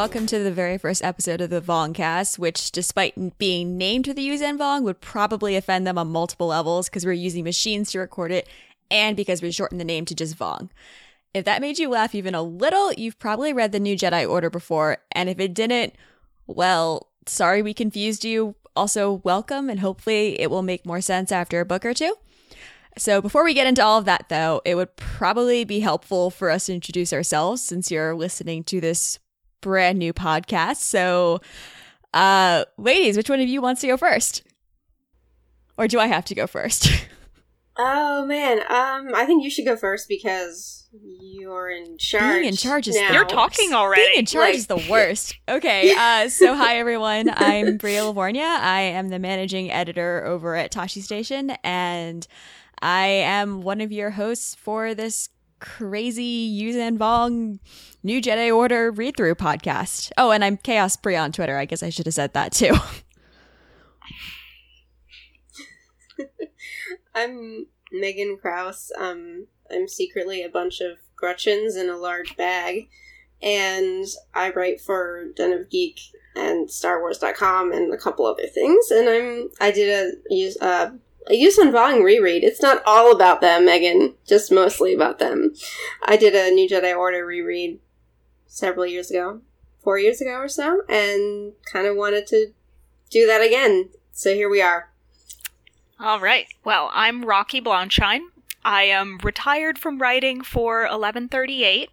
welcome to the very first episode of the Vongcast, which, despite being named to the Yuuzhan Vong, would probably offend them on multiple levels because we're using machines to record it and because we shortened the name to just Vong. If that made you laugh even a little, you've probably read the New Jedi Order before, and if it didn't, well, sorry we confused you. Also, welcome, and hopefully it will make more sense after a book or two. So, before we get into all of that, though, it would probably be helpful for us to introduce ourselves since you're listening to this brand new podcast. So, uh, ladies, which one of you wants to go first? Or do I have to go first? Oh man, um, I think you should go first because you're in charge. Being in charge is now. the You're talking already. Being in charge Like- is the worst. Okay, uh, so hi everyone. I'm Bria LaVorgna. I am the managing editor over at Tashi Station, and I am one of your hosts for this crazy Yuuzhan Vong New Jedi Order read through podcast. Oh, and I'm Chaos Bria on Twitter. I guess I should have said that too. I'm Megan Crouse. Um, I'm secretly a bunch of Gretchens in a large bag, and I write for Den of Geek and StarWars.com and a couple other things. And I'm I did a use uh, a Yuuzhan Vong reread. It's not all about them, Megan. Just mostly about them. I did a New Jedi Order reread several years ago, four years ago or so, and kind of wanted to do that again. So here we are. All right. Well, I'm Rocky Blonshine. I am retired from writing for 1138,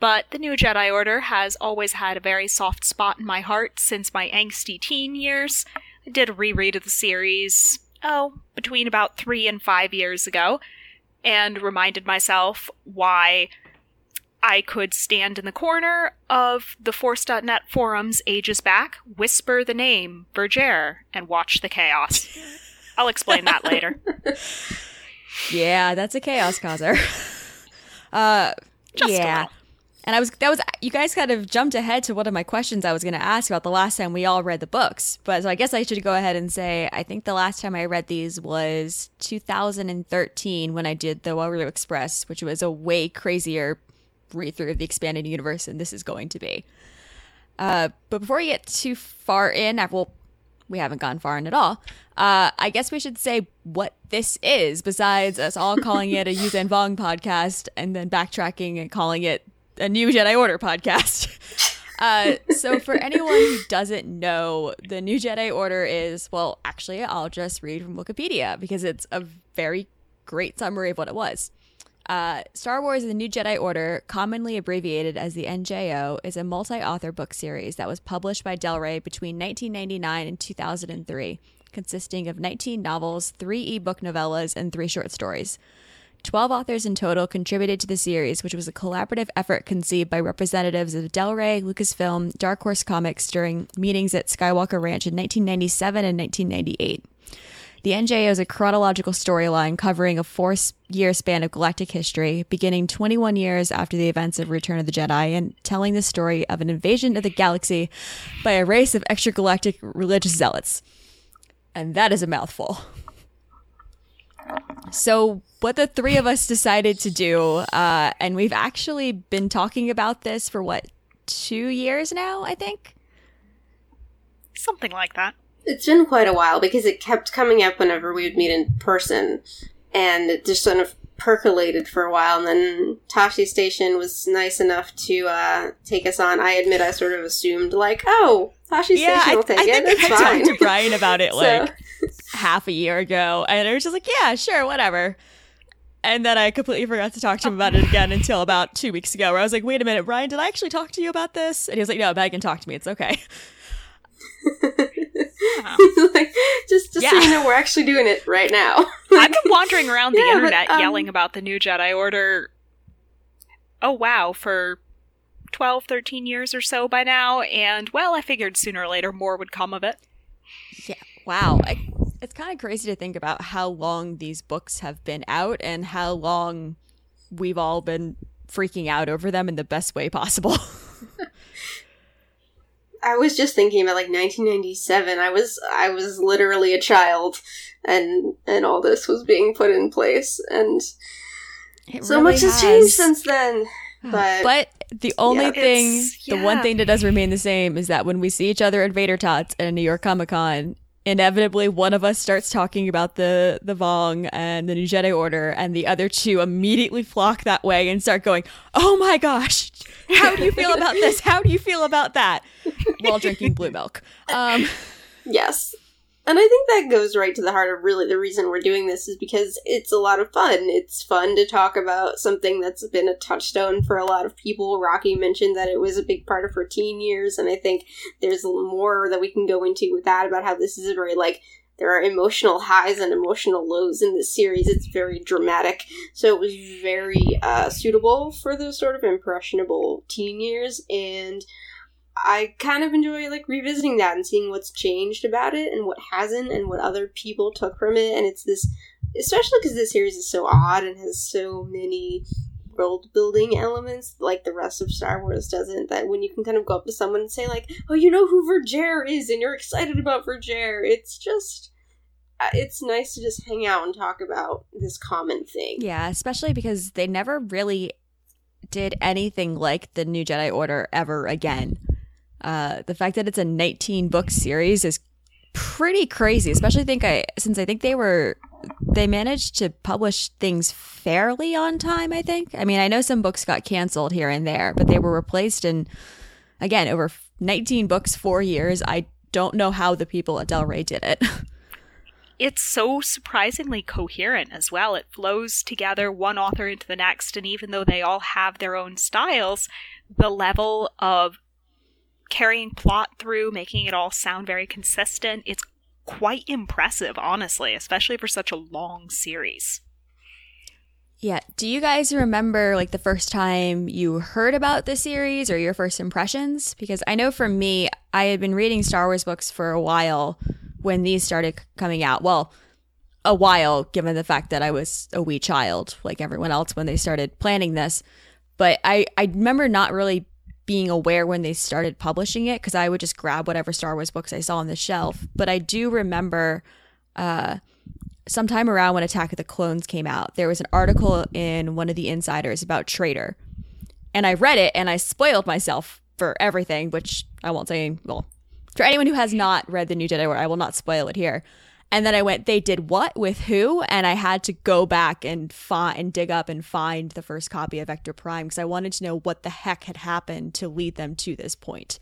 but the New Jedi Order has always had a very soft spot in my heart since my angsty teen years. I did a reread of the series, oh, between about three and five years ago, and reminded myself why I could stand in the corner of the Force.net forums ages back, whisper the name Vergere, and watch the chaos. I'll explain that later. Yeah, that's a chaos causer. uh, Just a yeah. And I was that was you guys kind of jumped ahead to one of my questions I was going to ask about the last time we all read the books. But so I guess I should go ahead and say I think the last time I read these was 2013 when I did the Warrior Express, which was a way crazier read through of the expanded universe than this is going to be. Uh, but before we get too far in, uh, well, we haven't gone far in at all. Uh, I guess we should say what this is, besides us all calling it a Yuuzhan Vong podcast and then backtracking and calling it a New Jedi Order podcast. Uh, so, for anyone who doesn't know, the New Jedi Order is, well, actually, I'll just read from Wikipedia because it's a very great summary of what it was. Uh, Star Wars The New Jedi Order, commonly abbreviated as the NJO, is a multi author book series that was published by Del Rey between 1999 and 2003, consisting of 19 novels, three ebook novellas, and three short stories. 12 authors in total contributed to the series, which was a collaborative effort conceived by representatives of Del Rey, Lucasfilm, Dark Horse Comics during meetings at Skywalker Ranch in 1997 and 1998. The NJO is a chronological storyline covering a four year span of galactic history, beginning 21 years after the events of Return of the Jedi and telling the story of an invasion of the galaxy by a race of extragalactic religious zealots. And that is a mouthful. So, what the three of us decided to do, uh, and we've actually been talking about this for what, two years now, I think? Something like that. It's been quite a while because it kept coming up whenever we would meet in person, and it just sort of percolated for a while. And then Tashi Station was nice enough to uh, take us on. I admit I sort of assumed like, oh, Tashi Yeah, Station I, will take I it. think It's I fine. talked to Brian about it So- like half a year ago, and I was just like, yeah, sure, whatever. And then I completely forgot to talk to him about it again until about two weeks ago, where I was like, wait a minute, Brian, did I actually talk to you about this? And he was like, no, Megan talk to me. It's okay. like, just just so you know, we're actually doing it right now. I've been wandering around the Yeah, but, internet um, yelling about the new Jedi Order. Oh, wow, for 12, 13 years or so by now, and well, I figured sooner or later more would come of it. Yeah. Wow. I, it's kind of crazy to think about how long these books have been out and how long we've all been freaking out over them in the best way possible. I was just thinking about like 1997. I was I was literally a child, and and all this was being put in place, and It so really much has changed since then. But, But The only Yeah. thing, It's- the one thing that does remain the same is that when we see each other at Vader Tots and New York Comic Con, inevitably one of us starts talking about the the Vong and the New Jedi Order, and the other two immediately flock that way and start going, "Oh my gosh, how do you feel about this? How do you feel about that?" While drinking blue milk. Um, Yes. And I think that goes right to the heart of really the reason we're doing this is because it's a lot of fun. It's fun to talk about something that's been a touchstone for a lot of people. Rocky mentioned that it was a big part of her teen years, and I think there's more that we can go into with that about how this is a very like there are emotional highs and emotional lows in this series. It's very dramatic, so it was very uh, suitable for those sort of impressionable teen years, and I kind of enjoy like revisiting that and seeing what's changed about it and what hasn't and what other people took from it. And it's this, especially because this series is so odd and has so many world building elements like the rest of Star Wars doesn't. That when you can kind of go up to someone and say like, "Oh, you know who Vergere is," and you're excited about Vergere, it's just. uh, It's nice to just hang out and talk about this common thing. yeah, especially because they never really did anything like the New Jedi Order ever again. Uh, the fact that it's a 19 book series is pretty crazy, especially think I since I think they were they managed to publish things fairly on time, I think. I mean, I know some books got canceled here and there, but they were replaced in again over 19 books, 4 years. I don't know how the people at Del Rey did it. it's so surprisingly coherent as well. It flows together one author into the next, and even though they all have their own styles, the level of carrying plot through, making it all sound very consistent, it's quite impressive, honestly, especially for such a long series. Yeah. Do you guys remember like the first time you heard about the series or your first impressions? Because I know for me, I had been reading Star Wars books for a while when these started coming out. Well, a while, given the fact that I was a wee child, like everyone else when they started planning this. But I, I remember not really being aware when they started publishing it because I would just grab whatever Star Wars books I saw on the shelf. But I do remember uh, sometime around when Attack of the Clones came out, there was an article in one of the insiders about Traitor. And I read it and I spoiled myself for everything, which I won't say, well, for anyone who has not read The New Jedi Order, I will not spoil it here. And then I went, they did what with who? And I had to go back and find and dig up and find the first copy of Vector Prime because I wanted to know what the heck had happened to lead them to this point.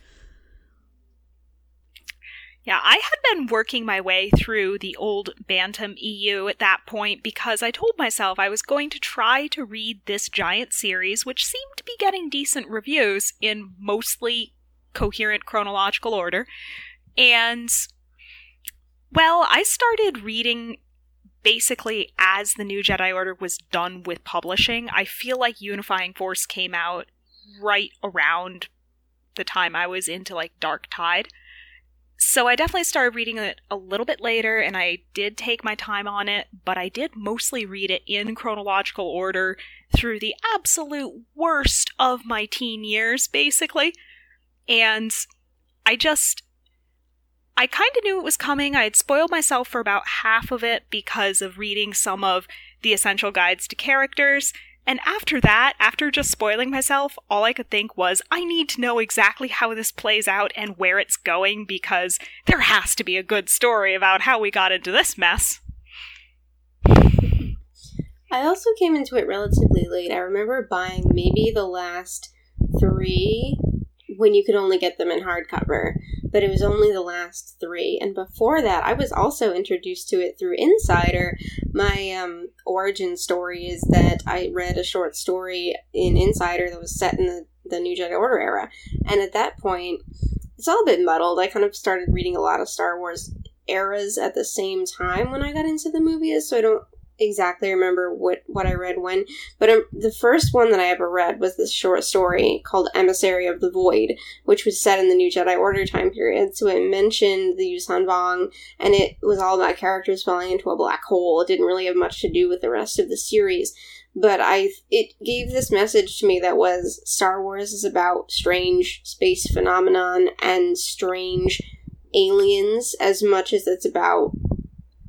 Yeah, I had been working my way through the old Bantam EU at that point because I told myself I was going to try to read this giant series, which seemed to be getting decent reviews in mostly coherent chronological order. And, well, I started reading basically as the new Jedi Order was done with publishing. I feel like Unifying Force came out right around the time I was into like Dark Tide. So I definitely started reading it a little bit later and I did take my time on it, but I did mostly read it in chronological order through the absolute worst of my teen years, basically. And I just. I kind of knew it was coming. I had spoiled myself for about half of it because of reading some of the essential guides to characters. And after that, after just spoiling myself, all I could think was, I need to know exactly how this plays out and where it's going because there has to be a good story about how we got into this mess. I also came into it relatively late. I remember buying maybe the last three when you could only get them in hardcover, but it was only the last three. And before that, I was also introduced to it through Insider. My um, origin story is that I read a short story in Insider that was set in the, the New Jedi Order era. And at that point, it's all a bit muddled. I kind of started reading a lot of Star Wars eras at the same time when I got into the movies, so I don't exactly remember what what I read when, but um, the first one that I ever read was this short story called Emissary of the Void, which was set in the New Jedi Order time period. So it mentioned the Yuuzhan Vong, and it was all about characters falling into a black hole. It didn't really have much to do with the rest of the series. But I, it gave this message to me that was Star Wars is about strange space phenomenon and strange aliens as much as it's about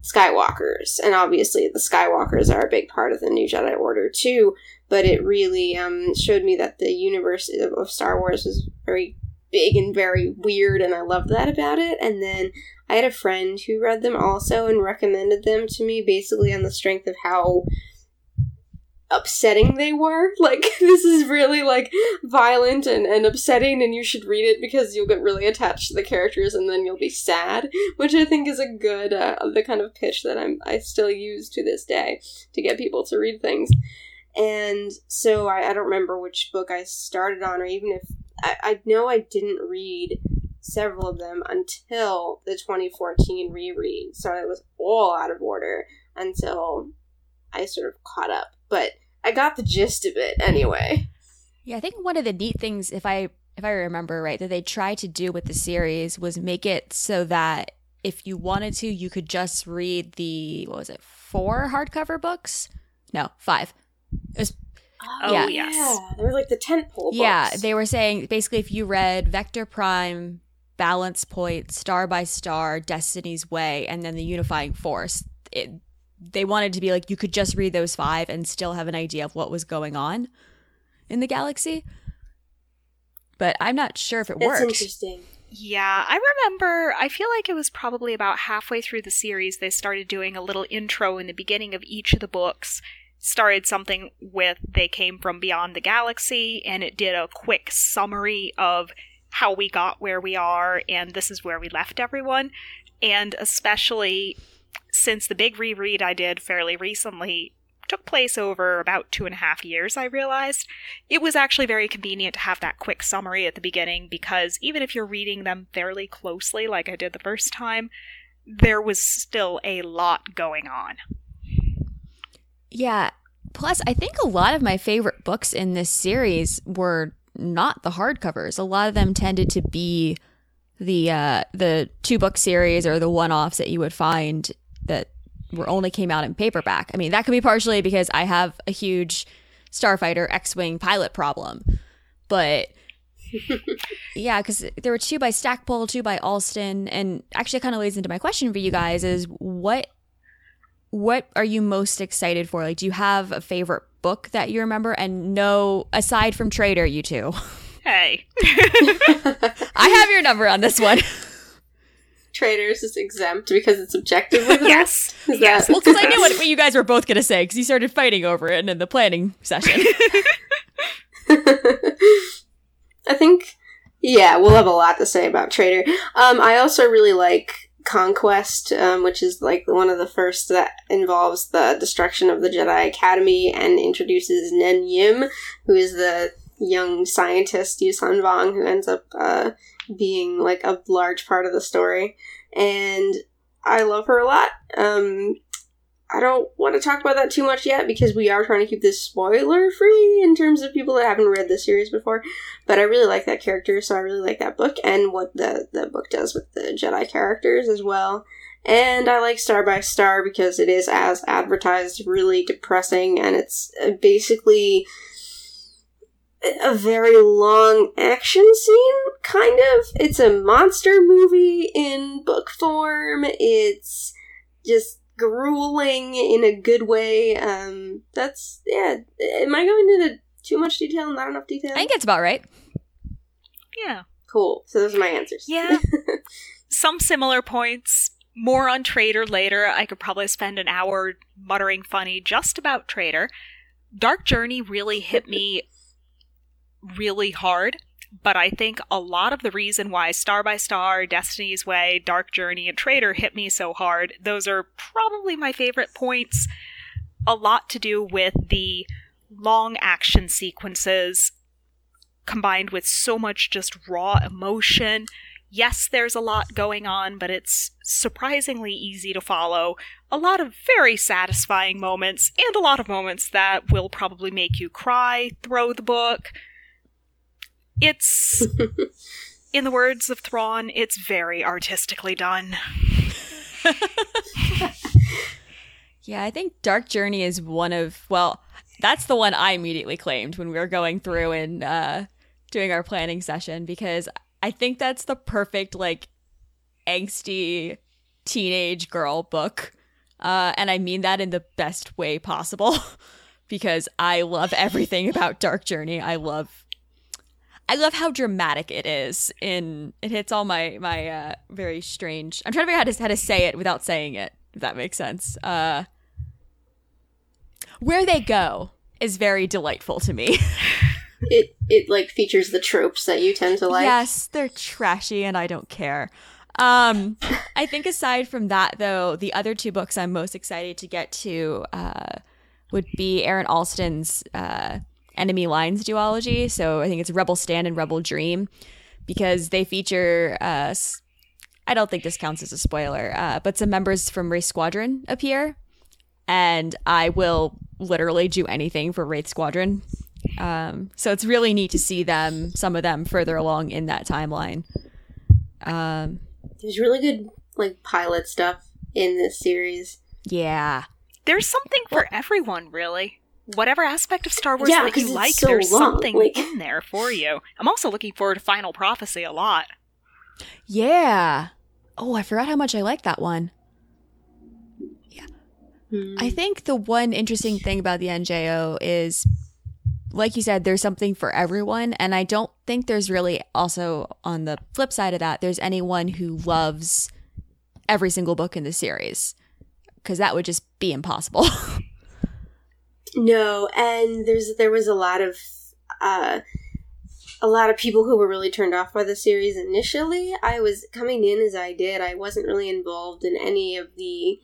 Skywalkers, and obviously the Skywalkers are a big part of the New Jedi Order too. but it really um, showed me that the universe of Star Wars was very big and very weird, and I loved that about it. And then I had a friend who read them also and recommended them to me basically on the strength of how upsetting they were. Like, this is really, like, violent and, and upsetting, and you should read it because you'll get really attached to the characters and then you'll be sad, which I think is a good, uh, the kind of pitch that I'm, I still use to this day to get people to read things. And so I, I don't remember which book I started on, or even if I, I know I didn't read several of them until the 2014 reread, so it was all out of order until I sort of caught up. But I got the gist of it anyway. Yeah, I think one of the neat things, if I if I remember right, that they tried to do with the series was make it so that if you wanted to, you could just read the what was it, four hardcover books? No, five. It was Oh, Yeah. yes. Yeah, they were like the tentpole books. Yeah, they were saying basically if you read Vector Prime, Balance Point, Star by Star, Destiny's Way, and then the Unifying Force, it, they wanted to be like you could just read those five and still have an idea of what was going on in the galaxy. But I'm not sure if it That's worked. interesting. Yeah, I remember. I feel like it was probably about halfway through the series they started doing a little intro in the beginning of each of the books. Started something with they came from beyond the galaxy, and it did a quick summary of how we got where we are, and this is where we left everyone. And especially since the big reread I did fairly recently took place over about two and a half years, I realized it was actually very convenient to have that quick summary at the beginning because even if you're reading them fairly closely, like I did the first time, there was still a lot going on. Yeah. Plus, I think a lot of my favorite books in this series were not the hardcovers. A lot of them tended to be the uh, the two book series or the one offs that you would find that were only came out in paperback. I mean, that could be partially because I have a huge Starfighter X Wing pilot problem, but yeah, because there were two by Stackpole, two by Allston, and actually, it kind of leads into my question for you guys: is what what are you most excited for? Like, do you have a favorite book that you remember? And no, aside from Traitor, you two, Hey. I have your number on this one. Traders is exempt because it's objective. yes. Is Yes. that- well, because I knew what, what you guys were both going to say because you started fighting over it in the planning session. I think, yeah, we'll have a lot to say about Traitor. Um, I also really like Conquest, um, which is like one of the first that involves the destruction of the Jedi Academy and introduces Nen Yim, who is the young scientist Yuuzhan Vong, who ends up uh, being like a large part of the story. And I love her a lot. Um, I don't want to talk about that too much yet because we are trying to keep this spoiler free in terms of people that haven't read the series before. But I really like that character, so I really like that book and what the, the book does with the Jedi characters as well. And I like Star by Star because it is, as advertised, really depressing and it's uh, basically a very long action scene, kind of. It's a monster movie in book form. It's just grueling in a good way. Um, that's yeah. Am I going into too much detail? Not enough detail. I think it's about right. Yeah. cool. So those are my answers. Yeah. Some similar points. More on Traitor later. I could probably spend an hour muttering funny just about Traitor. Dark Journey really hit me really hard, but I think a lot of the reason why Star by Star, Destiny's Way, Dark Journey, and Traitor hit me so hard, those are probably my favorite points. A lot to do with the long action sequences combined with so much just raw emotion. Yes, there's a lot going on, but it's surprisingly easy to follow. A lot of very satisfying moments, and a lot of moments that will probably make you cry, throw the book. It's, in the words of Thrawn, it's very artistically done. Yeah, I think Dark Journey is one of well, that's the one I immediately claimed when we were going through and uh, doing our planning session because I think that's the perfect like angsty teenage girl book, uh, and I mean that in the best way possible because I love everything about Dark Journey. I love I love how dramatic it is in it hits all my my uh very strange I'm trying to figure out how to, how to say it without saying it, if that makes sense. Uh where they go is very delightful to me. it it like features the tropes that you tend to like. Yes, they're trashy and I don't care. Um, I think aside from that, though, the other two books I'm most excited to get to uh, would be Aaron Allston's uh, Enemy Lines duology. So I think it's Rebel Stand and Rebel Dream because they feature. Uh, I don't think this counts as a spoiler, uh, but some members from Wraith Squadron appear, and I will literally do anything for Wraith Squadron. Um, so it's really neat to see them, some of them, further along in that timeline. Um, There's really good like pilot stuff in this series. yeah, There's something for everyone, really. Whatever aspect of Star Wars Yeah, that you like, so there's long, something like- in there for you. I'm also looking forward to Final Prophecy a lot. yeah. Oh, I forgot how much I like that one. Hmm. I think the one interesting thing about the NJO is, like you said, there's something for everyone. And I don't think there's really also, on the flip side of that, there's anyone who loves every single book in the series. Because that would just be impossible. No, and there's there was a lot of uh a lot of people who were really turned off by the series initially. I was coming in as I did. I wasn't really involved in any of the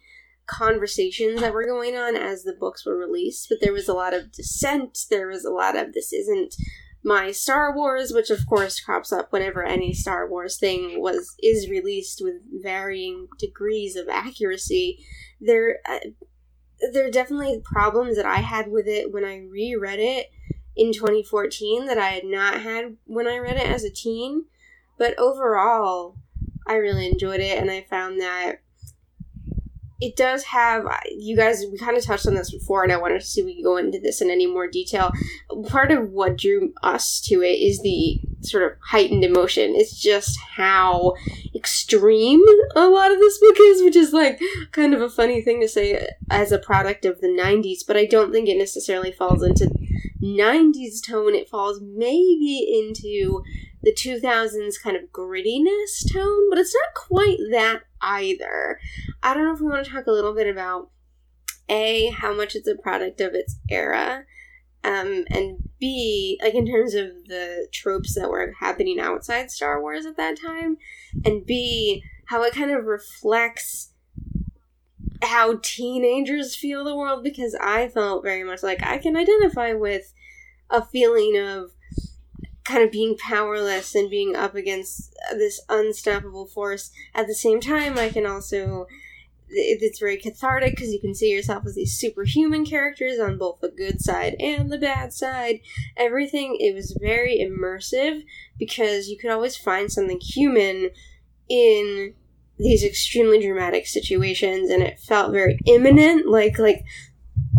conversations that were going on as the books were released, but there was a lot of dissent. There was a lot of this isn't my Star Wars, which of course crops up whenever any Star Wars thing was is released with varying degrees of accuracy. There uh, there are definitely problems that I had with it when I reread it in 2014 that I had not had when I read it as a teen. But overall, I really enjoyed it, and I found that it does have. Uh, you guys, we kind of touched on this before, and I wanted to see if we could go into this in any more detail. Part of what drew us to it is the sort of heightened emotion. It's just how extreme a lot of this book is, which is like kind of a funny thing to say as a product of the 90s, but I don't think it necessarily falls into 90s tone. It falls maybe into the 2000s kind of grittiness tone, but it's not quite that either. I don't know if we want to talk a little bit about A, how much it's a product of its era, um, and B, like in terms of the tropes that were happening outside Star Wars at that time, and B, how it kind of reflects how teenagers feel the world because I felt very much like I can identify with a feeling of kind of being powerless and being up against this unstoppable force. At the same time, I can also it's very cathartic because you can see yourself as these superhuman characters on both the good side and the bad side. Everything it was very immersive because you could always find something human in these extremely dramatic situations and it felt very imminent like like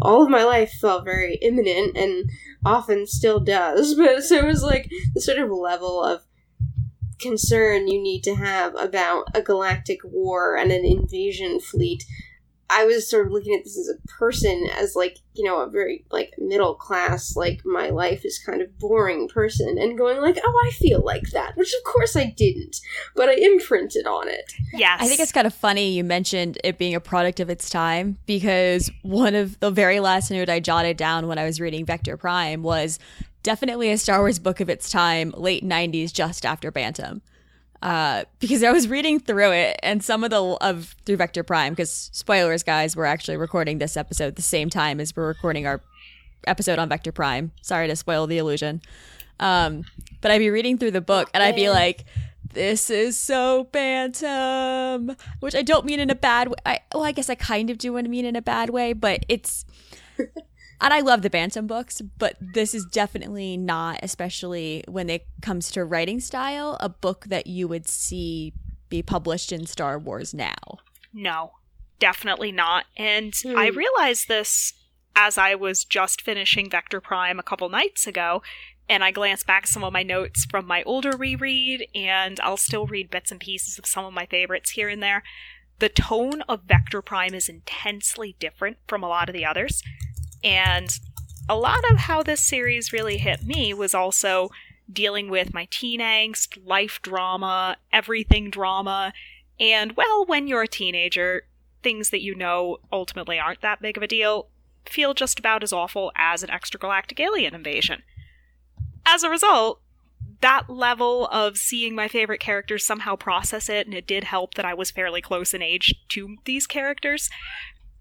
all of my life felt very imminent and often still does but so it was like the sort of level of concern you need to have about a galactic war and an invasion fleet i was sort of looking at this as a person as like you know a very like middle class like my life is kind of boring person and going like oh i feel like that which of course i didn't but i imprinted on it Yes. I think it's kind of funny you mentioned it being a product of its time because one of the very last note I jotted down when I was reading Vector Prime was definitely a Star Wars book of its time, late 90s, just after Bantam. Uh, because I was reading through it and some of the of through Vector Prime because spoilers guys we're actually recording this episode at the same time as we're recording our episode on Vector Prime. Sorry to spoil the illusion. Um but I'd be reading through the book and I'd be like this is so bantam which i don't mean in a bad way I, well i guess i kind of do want to mean in a bad way but it's and i love the bantam books but this is definitely not especially when it comes to writing style a book that you would see be published in star wars now No, definitely not. And Hmm. I realized this as I was just finishing Vector Prime a couple nights ago, and I glanced back some of my notes from my older reread, and I'll still read bits and pieces of some of my favorites here and there. The tone of Vector Prime is intensely different from a lot of the others, and a lot of how this series really hit me was also dealing with my teen angst, life drama, everything drama, and well, when you're a teenager, things that you know ultimately aren't that big of a deal feel just about as awful as an extragalactic alien invasion. As a result, that level of seeing my favorite characters somehow process it, and it did help that I was fairly close in age to these characters.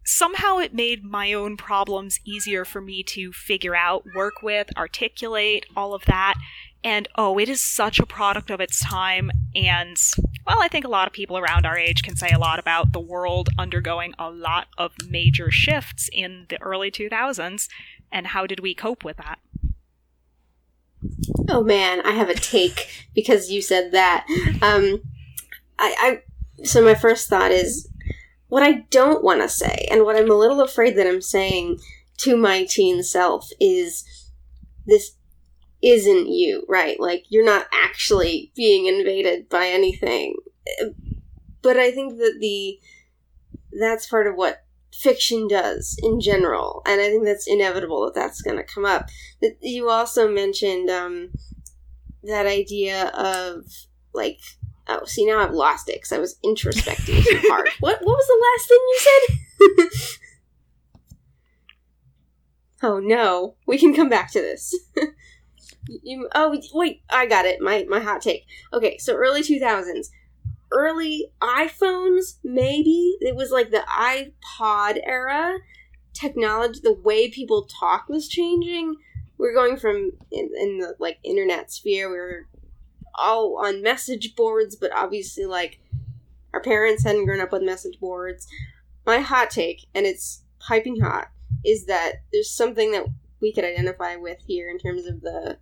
Somehow it made my own problems easier for me to figure out, work with, articulate, all of that. And oh, it is such a product of its time. And, well, I think a lot of people around our age can say a lot about the world undergoing a lot of major shifts in the early 2000s. And how did we cope with that? Oh man, I have a take because you said that. Um, I, I so my first thought is what I don't want to say, and what I'm a little afraid that I'm saying to my teen self is this isn't you, right? Like you're not actually being invaded by anything. But I think that the that's part of what fiction does in general, and I think that's inevitable that that's going to come up. You also mentioned um, that idea of like oh, see now I've lost it because I was introspecting too hard. What what was the last thing you said? oh no, we can come back to this. you, oh wait, I got it. My my hot take. Okay, so early two thousands early iPhones, maybe. It was like the iPod era. Technology, the way people talk was changing. We are going from in, in the like internet sphere, we were all on message boards, but obviously like our parents hadn't grown up with message boards. My hot take, and it's piping hot, is that there's something that we could identify with here in terms of the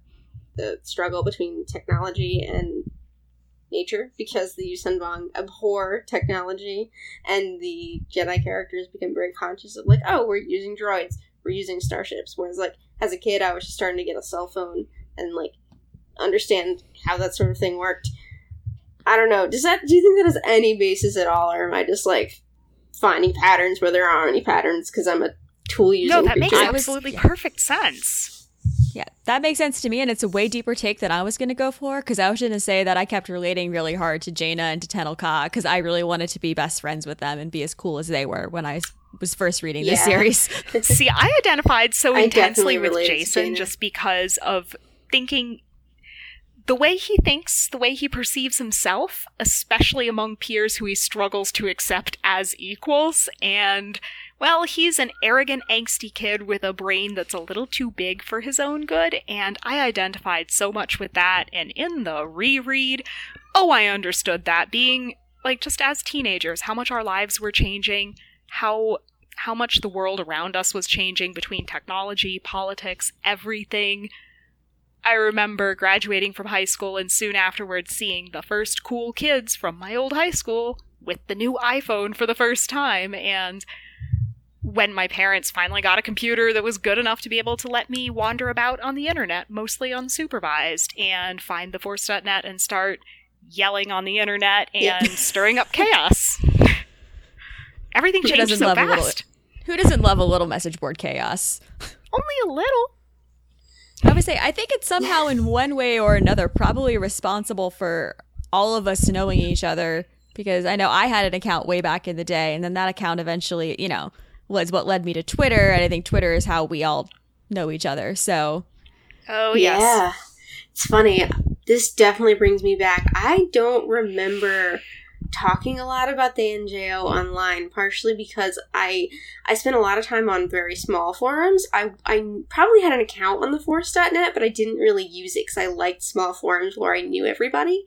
the struggle between technology and nature because the Yuuzhan abhor technology and the Jedi characters become very conscious of like, oh, we're using droids, we're using starships. Whereas like as a kid I was just starting to get a cell phone and like understand how that sort of thing worked. I don't know. Does that do you think that has any basis at all, or am I just like finding patterns where there aren't any patterns because I'm a tool using? No, that creature? makes absolutely perfect sense. Yeah, that makes sense to me, and it's a way deeper take than I was going to go for because I was going to say that I kept relating really hard to Jaina and to Tenel Ka because I really wanted to be best friends with them and be as cool as they were when I was first reading yeah. this series. See, I identified so intensely with Jacen just because of thinking the way he thinks, the way he perceives himself, especially among peers who he struggles to accept as equals, and well, he's an arrogant, angsty kid with a brain that's a little too big for his own good, and I identified so much with that. And in the reread, oh, I understood that being like just as teenagers, how much our lives were changing, how how much the world around us was changing between technology, politics, everything. I remember graduating from high school and soon afterwards seeing the first cool kids from my old high school with the new iPhone for the first time and when my parents finally got a computer that was good enough to be able to let me wander about on the internet, mostly unsupervised, and find the Force.net and start yelling on the internet and yeah. stirring up chaos. Everything who changed so fast. Little, who doesn't love a little message board chaos? Only a little. I would say I think it's somehow in one way or another probably responsible for all of us knowing each other because I know I had an account way back in the day and then that account eventually, you know, was what led me to Twitter, and I think Twitter is how we all know each other. So, oh yes. yeah, it's funny. This definitely brings me back. I don't remember talking a lot about the NJO online, partially because I I spent a lot of time on very small forums. I I probably had an account on the Force.net, but I didn't really use it because I liked small forums where I knew everybody.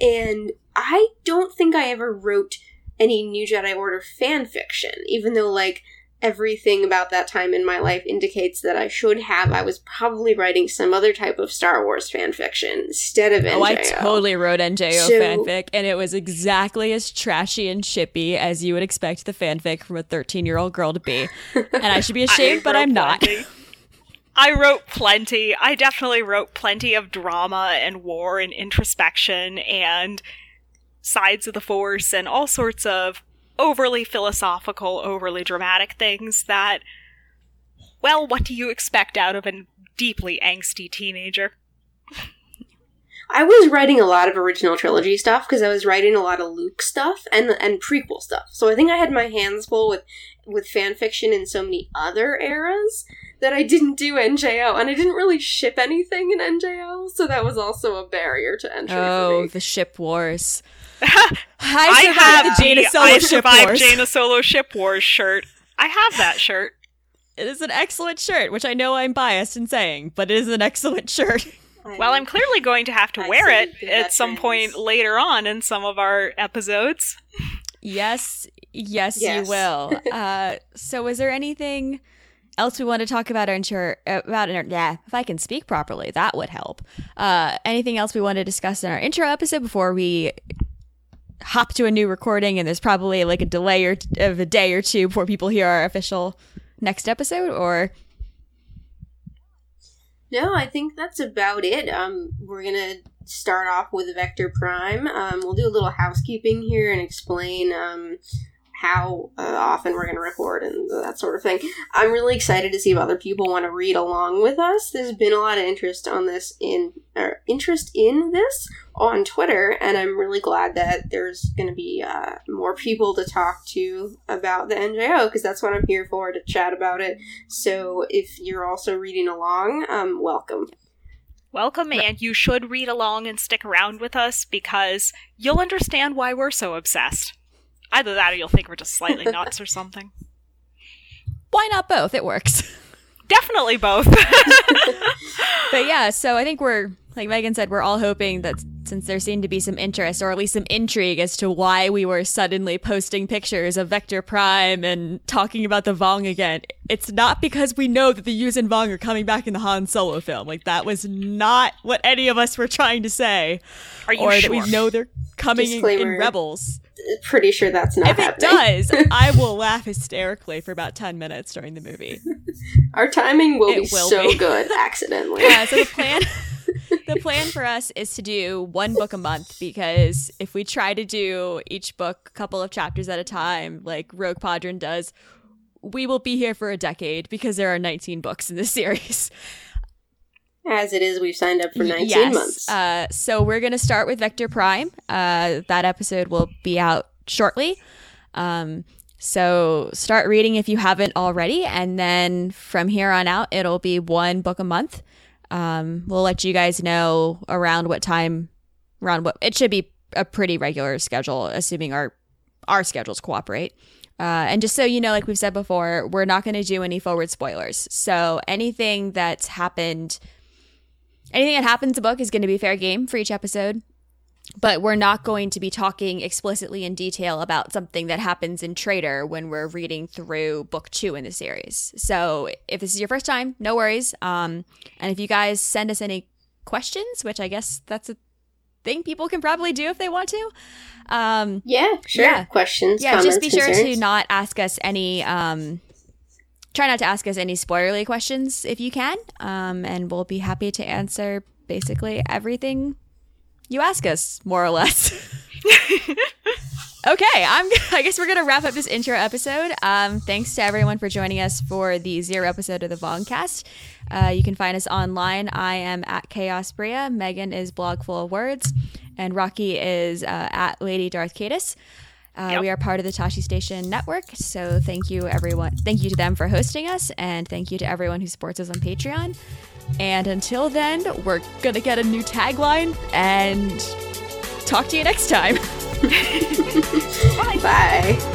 And I don't think I ever wrote any New Jedi Order fan fiction, even though like everything about that time in my life indicates that I should have. I was probably writing some other type of Star Wars fan fiction instead of NJO. Oh, I totally wrote NJO so, fanfic, and it was exactly as trashy and chippy as you would expect the fanfic from a 13 year old girl to be. And I should be ashamed, but I'm not. I wrote plenty. I definitely wrote plenty of drama and war and introspection and sides of the Force and all sorts of overly philosophical, overly dramatic things that Well, what do you expect out of a deeply angsty teenager? I was writing a lot of original trilogy stuff because I was writing a lot of Luke stuff and and prequel stuff. So I think I had my hands full with with fan fiction in so many other eras that I didn't do NJO, and I didn't really ship anything in NJO, so that was also a barrier to entry. Oh, for the ship wars. I, I have the Jaina Solo I ship survived wars. Jaina Solo ship wars shirt. I have that shirt. It is an excellent shirt, which I know I'm biased in saying, but it is an excellent shirt. Well, I'm clearly going to have to I wear it at some veterans. point later on in some of our episodes. Yes, yes, Yes. you will. Uh, so, is there anything else we want to talk about? Our intro, about in our, yeah, if I can speak properly, that would help. Uh, anything else we want to discuss in our intro episode before we hop to a new recording? And there's probably like a delay or of a day or two before people hear our official next episode. Or No, I think that's about it. Um, we're gonna start off with Vector Prime. Um, we'll do a little housekeeping here and explain um, how uh, often we're gonna record and that sort of thing. I'm really excited to see if other people want to read along with us. There's been a lot of interest on this in or interest in this on Twitter, and I'm really glad that there's going to be uh, more people to talk to about the NJO because that's what I'm here for to chat about it. So if you're also reading along, um, welcome. Welcome, and you should read along and stick around with us because you'll understand why we're so obsessed. Either that or you'll think we're just slightly nuts or something. why not both? It works. Definitely both. but yeah, so I think we're like Megan said, we're all hoping that since there seemed to be some interest or at least some intrigue as to why we were suddenly posting pictures of Vector Prime and talking about the Vong again, it's not because we know that the Yuuzhan Vong are coming back in the Han Solo film. Like that was not what any of us were trying to say, Are you or sure? that we know they're coming in, in Rebels. Pretty sure that's not If it does, I will laugh hysterically for about ten minutes during the movie. Our timing will It be will so be. good accidentally. Yeah, so the plan the plan for us is to do one book a month because if we try to do each book a couple of chapters at a time like Rogue Podron does, we will be here for a decade because there are 19 books in this series. As it is, we've signed up for 19 yes. months. Uh, so we're going to start with Vector Prime. Uh, that episode will be out shortly. Um, so start reading if you haven't already, and then from here on out, it'll be one book a month. Um, we'll let you guys know around what time, around what it should be a pretty regular schedule, assuming our our schedules cooperate. Uh, and just so you know, like we've said before, we're not going to do any forward spoilers. So anything that's happened anything that happens in the book is going to be fair game for each episode but we're not going to be talking explicitly in detail about something that happens in Traitor when we're reading through book two in the series. So if this is your first time, no worries. Um, and if you guys send us any questions, which I guess that's a thing people can probably do if they want to, um, yeah, sure. yeah. Questions, yeah, comments, just be sure concerns? to not ask us any. Um, try not to ask us any spoilerly questions if you can, um, and we'll be happy to answer basically everything you ask us, more or less. okay, I'm. I guess we're gonna wrap up this intro episode. Um, thanks to everyone for joining us for the zero episode of the Vongcast. Uh, you can find us online. I am at Chaos Bria. Megan is blog full of words, and Rocky is uh, at Lady Darth Cadis. Uh, yep. We are part of the Tashi Station Network, so thank you everyone. Thank you to them for hosting us, and thank you to everyone who supports us on Patreon. And until then, we're gonna get a new tagline and talk to you next time. Bye. Bye.